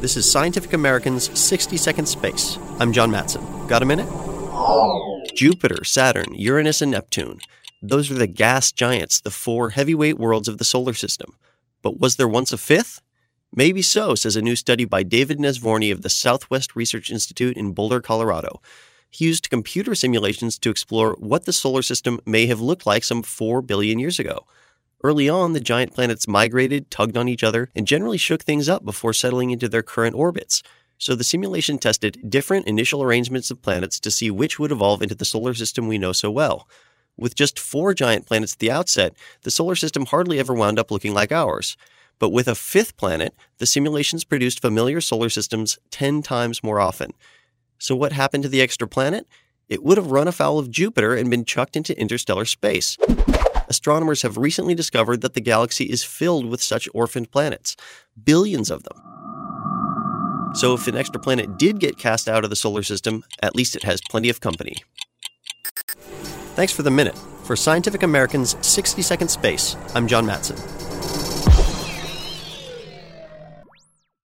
This is Scientific American's 60 Second Space. I'm John Matson. Got a minute? Jupiter, Saturn, Uranus, and Neptune. Those are the gas giants, the four heavyweight worlds of the solar system. But was there once a fifth? Maybe so, says a new study by David Nesvorny of the Southwest Research Institute in Boulder, Colorado. He used computer simulations to explore what the solar system may have looked like some 4 billion years ago. Early on, the giant planets migrated, tugged on each other, and generally shook things up before settling into their current orbits. So the simulation tested different initial arrangements of planets to see which would evolve into the solar system we know so well. With just four giant planets at the outset, the solar system hardly ever wound up looking like ours. But with a fifth planet, the simulations produced familiar solar systems 10 times more often. So what happened to the extra planet? It would have run afoul of Jupiter and been chucked into interstellar space astronomers have recently discovered that the galaxy is filled with such orphaned planets, billions of them. So, if an extra planet did get cast out of the solar system, at least it has plenty of company. Thanks for the minute. For Scientific American's 60 Second Space, I'm John Matson.